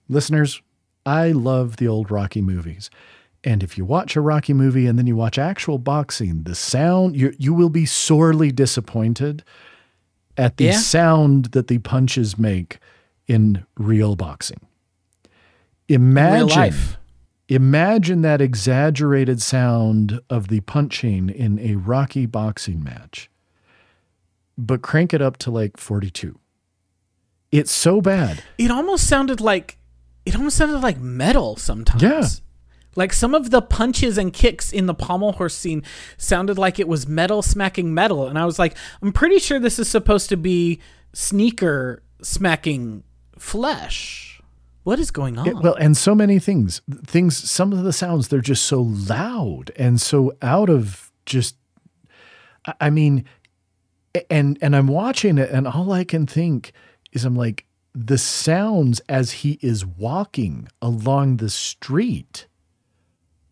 listeners, I love the old Rocky movies. And if you watch a Rocky movie and then you watch actual boxing, the sound you you will be sorely disappointed at the Yeah. sound that the punches make in real boxing. Imagine life. Imagine that exaggerated sound of the punching in a Rocky boxing match, but crank it up to like 42. It's so bad. It almost sounded like it almost sounded like metal sometimes. Yeah. Like some of the punches and kicks in the pommel horse scene sounded like it was metal smacking metal, and I was like, I'm pretty sure this is supposed to be sneaker smacking flesh. What is going on? It- well, and so many things. Things. Some of the sounds they're just so loud and so out of just. I- mean, and and I'm watching it, and all I can think is I'm like the sounds as he is walking along the street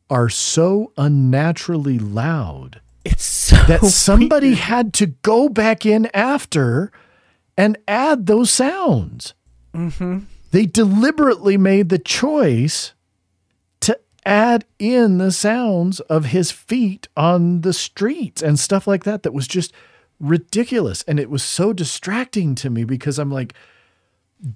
are so unnaturally loud it's so that somebody weird. had to go back in after and add those sounds. Mm-hmm. They deliberately made the choice to add in the sounds of his feet on the streets and stuff like that. That was just ridiculous. And it was so distracting to me because I'm like,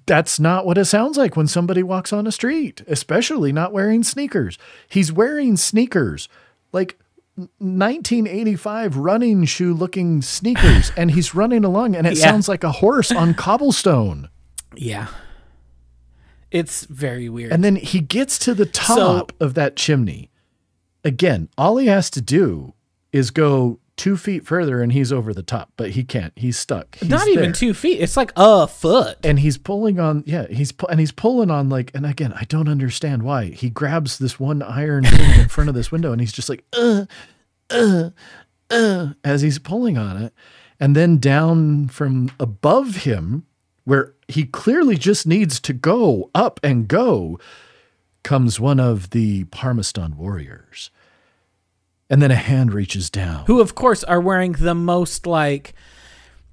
that's not what it sounds like when somebody walks on a street, especially not wearing sneakers. He's wearing sneakers like 1985 running shoe looking sneakers, and he's running along, and it Yeah. sounds like a horse on cobblestone. Yeah. It's very weird. And then he gets to the top of that chimney. Again, all he has to do is go two feet further, and he's over the top, but he can't. He's stuck. He's Not even two feet. It's like a foot. and he's pulling on yeah he's pu- and he's pulling on like and again i don't understand why he grabs this one iron thing in front of this window and he's just like uh uh uh as he's pulling on it and then down from above him where he clearly just needs to go up and go comes one of the parmistan warriors. And then a hand reaches down. Who of course are wearing the most like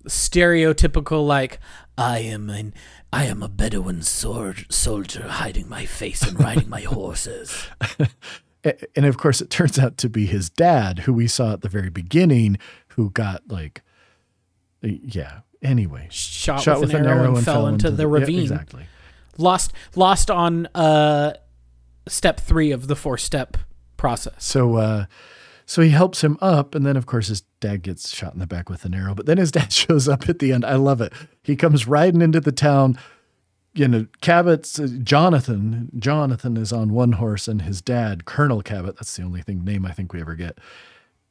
stereotypical like I am an I am a Bedouin sword soldier hiding my face and riding my horses. And of course it turns out to be his dad who we saw at the very beginning who got like uh, yeah anyway Shot, with, an, arrow, and fell into, the yeah, ravine. exactly Lost lost on uh step 3 of the four step process. so uh so he helps him up and then of course his dad gets shot in the back with an arrow but then his dad shows up at the end i love it he comes riding into the town you know cabot's uh, jonathan jonathan is on one horse and his dad colonel cabot that's the only thing name i think we ever get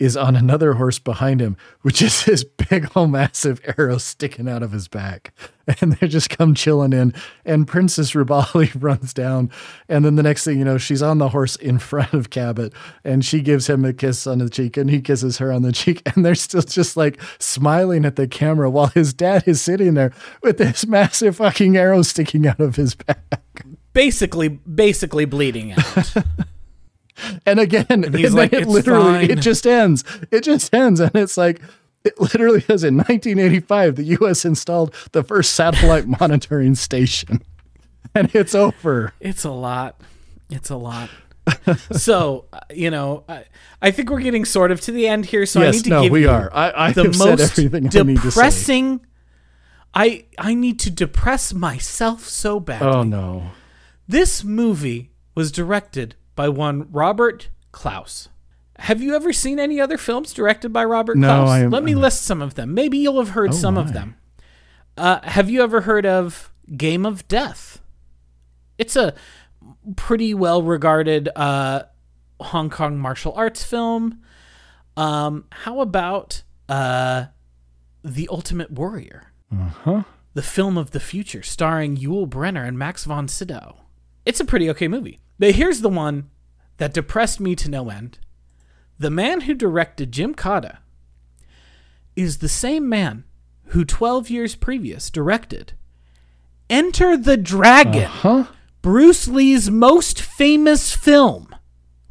is on another horse behind him, which is his big old massive arrow sticking out of his back. And they just come chilling in. And Princess Rubali runs down. And then the next thing you know, she's on the horse in front of Cabot and she gives him a kiss on the cheek and he kisses her on the cheek. And they're still just like smiling at the camera while his dad is sitting there with this massive fucking arrow sticking out of his back. Basically basically bleeding out. And again, and he's then like, it literally fine." it just ends. It just ends, and it's like it literally says in 1985 the U.S. installed the first satellite monitoring station, and it's over. It's a lot. It's a lot. so, you know, I, I think we're getting sort of to the end here. So I need to no, give we you are. I, I the most everything I need to say. depressing. I I need to depress myself so badly. Oh no, This movie was directed by one Robert Clouse. Have you ever seen any other films directed by Robert No, Clouse? I am- Let me list some of them. Maybe you'll have heard Oh, some my. of them. Uh, have you ever heard of Game of Death? It's a pretty well regarded uh, Hong Kong martial arts film. Um, how about uh, The Ultimate Warrior? uh-huh. the film of the future, starring Yul Brynner and Max von Sydow. It's a pretty okay movie. But here's the one that depressed me to no end. The man who directed Gymkata is the same man who 12 years previous directed Enter the Dragon, huh? Bruce Lee's most famous film.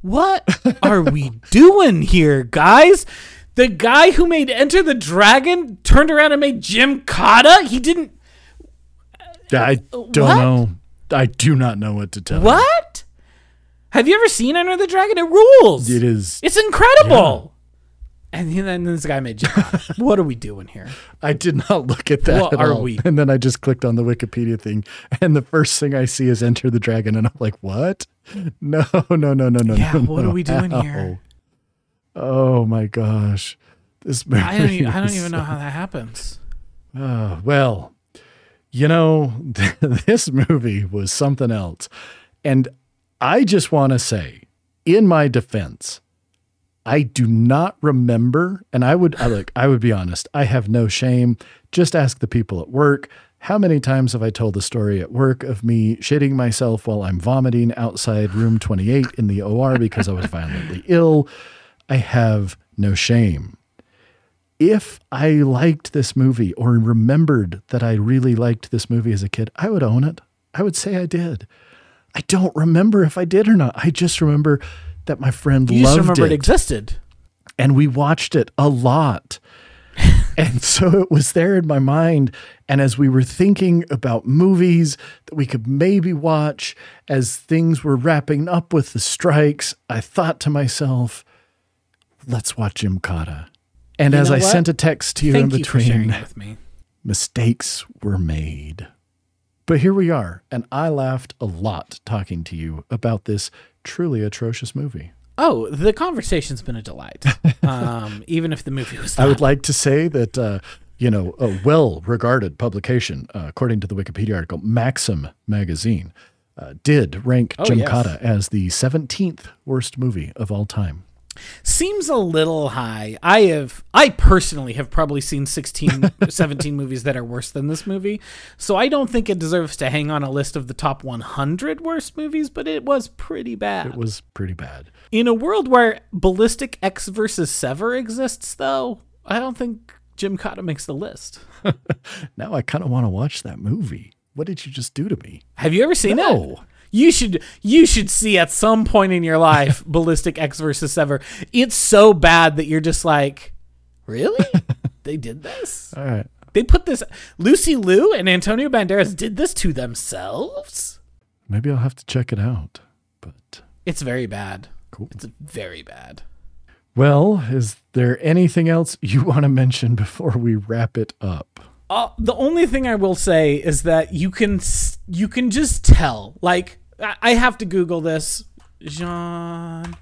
What are we doing here, guys? The guy who made Enter the Dragon turned around and made Gymkata? He didn't. I uh, don't What? know. I do not know what to tell. you. What? Have you ever seen Enter the Dragon? It rules. It is. It's incredible. And then this guy made what are we doing here? I did not look at that What at are all. we? And then I just clicked on the Wikipedia thing, and the first thing I see is Enter the Dragon, and I'm like, what? No, no, no, no, no. Yeah, no, what are we doing How? here? Oh my gosh, this. I don't. Even, I don't even know how that happens. Oh, well, You know, this movie was something else. And I just want to say, in my defense, I do not remember, and I would I look, I would be honest, I have no shame. Just ask the people at work. How many times have I told the story at work of me shitting myself while I'm vomiting outside room 28 in the OR because I was violently ill? I have no shame. If I liked this movie or remembered that I really liked this movie as a kid, I would own it. I would say I did. I don't remember if I did or not. I just remember that my friend You just loved remember it it existed. and we watched it a lot. and so it was there in my mind. And as we were thinking about movies that we could maybe watch as things were wrapping up with the strikes, I thought to myself, let's watch Gymkata. And You as I what? sent a text to you Thank in you between, me. mistakes were made. But here we are. And I laughed a lot talking to you about this truly atrocious movie. Oh, the conversation's been a delight. Um, even if the movie was I would like to say that, uh, you know, a well regarded publication, uh, according to the Wikipedia article, Maxim magazine, uh, did rank Oh, Jim yes. As the 17th worst movie of all time. Seems a little high. I have I personally have probably seen 16 17 movies that are worse than this movie. So I don't think it deserves to hang on a list of the top 100 worst movies, but it was pretty bad. It was pretty bad. In a world where Ballistic Ecks versus Sever exists though, I don't think Gymkata makes the list. Now I kind of want to watch that movie. What did you just do to me? Have you ever seen it? You should you should see at some point in your life Ballistic Ecks versus Sever. It's so bad that you're just like, really? they did this? All right. They put this. Lucy Liu and Antonio Banderas did this to themselves. Maybe I'll have to check it out. But It's very bad. cool. It's very bad. Well, is there anything else you want to mention before we wrap it up? Uh, the only thing I will say is that you can you can just tell. Like I I have to Google this. Jean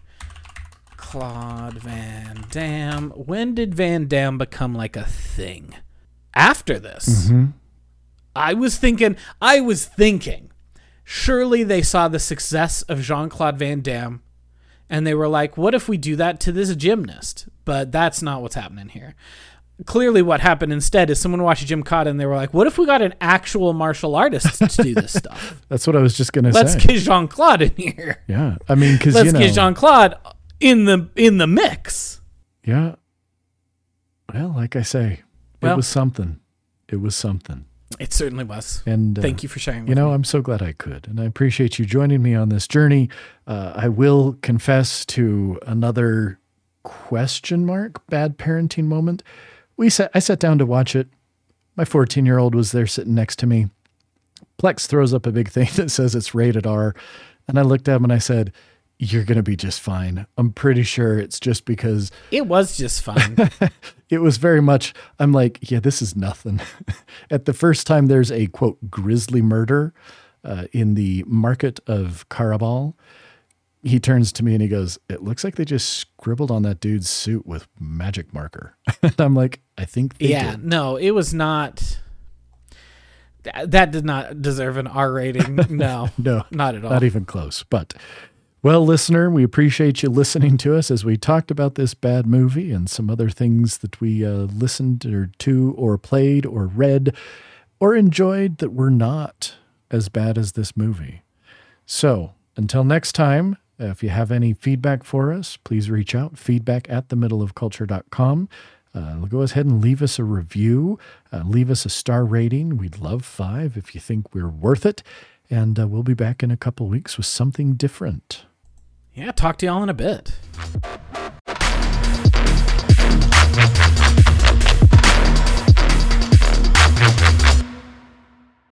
Claude Van Damme. When did Van Damme become like a thing? After this, I was thinking. I was thinking. Surely they saw the success of Jean Claude Van Damme, and they were like, "What if we do that to this gymnast?" But that's not what's happening here clearly what happened instead is someone watched Gymkata and they were like, "What if we got an actual martial artist to do this stuff? That's what I was just going to say. Let's get Jean Claude in here. yeah. I mean, because, Let's you know. get Jean Claude in the in the mix." Yeah. Well, like I say, Well- it was something. It was something. It certainly was. And uh, Thank you for sharing. With You know, me. I'm so glad I could, and I appreciate you joining me on this journey. Uh, I will confess to another question mark bad parenting moment. We sat, I sat down to watch it. My 14 year old was there sitting next to me. Plex throws up a big thing that says it's rated R, and I looked at him and I said, "You're gonna be just fine. I'm pretty sure it's just because it was just fun. it was very much i'm like yeah this is nothing at the first time there's a quote grisly murder uh, in the market of karabal he turns to me and he goes it looks like they just scribbled on that dude's suit with magic marker and i'm like i think yeah, did no, it was not. That, did not deserve an R rating. No, no not at all. not even close but well listener we appreciate you listening to us as we talked about this bad movie and some other things that we uh, listened or to or played or read or enjoyed that were not as bad as this movie so until next time uh, if you have any feedback for us, please reach out feedback at the middle of culture.com. Uh, go ahead and leave us a review, uh, leave us a star rating. We'd love five if you think we're worth it. And uh, we'll be back in a couple weeks with something different. Yeah, talk to y'all in a bit.